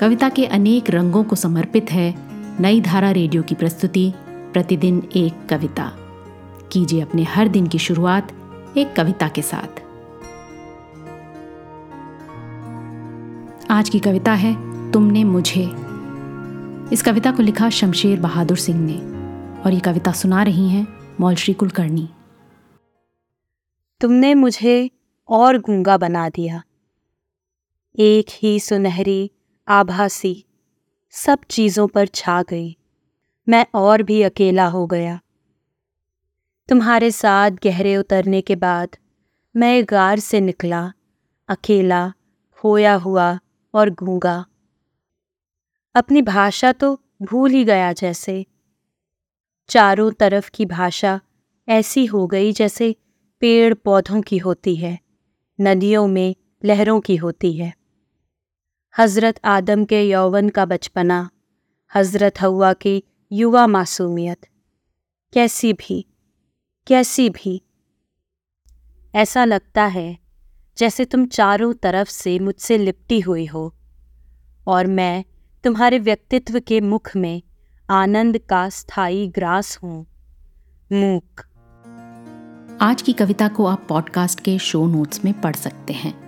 कविता के अनेक रंगों को समर्पित है नई धारा रेडियो की प्रस्तुति, प्रतिदिन एक कविता। कीजिए अपने हर दिन की शुरुआत एक कविता के साथ। आज की कविता है, तुमने मुझे। इस कविता को लिखा शमशेर बहादुर सिंह ने और ये कविता सुना रही हैं मौलश्री कुलकर्णी। तुमने मुझे और गूँगा बना दिया। एक ही सुनहरी आभासी। सब चीज़ों पर छा गई। मैं और भी अकेला हो गया। तुम्हारे साथ गहरे उतरने के बाद मैं गार से निकला, अकेला, खोया हुआ और गूँगा। अपनी भाषा तो भूल ही गया जैसे। चारों तरफ़ की भाषा ऐसी हो गई जैसे पेड़ पौधों की होती है, नदियों में लहरों की होती है। हज़रत आदम के यौवन का बचपना, हज़रत हवा की युवा मासूमियत। कैसी भी कैसी भी। ऐसा लगता है, जैसे तुम चारों तरफ़ से मुझसे लिपटी हुई हो, और मैं तुम्हारे व्यक्तित्व के मुख में आनंद का स्थायी ग्रास हूँ। मूक। आज की कविता को आप पॉडकास्ट के शो नोट्स में पढ़ सकते हैं।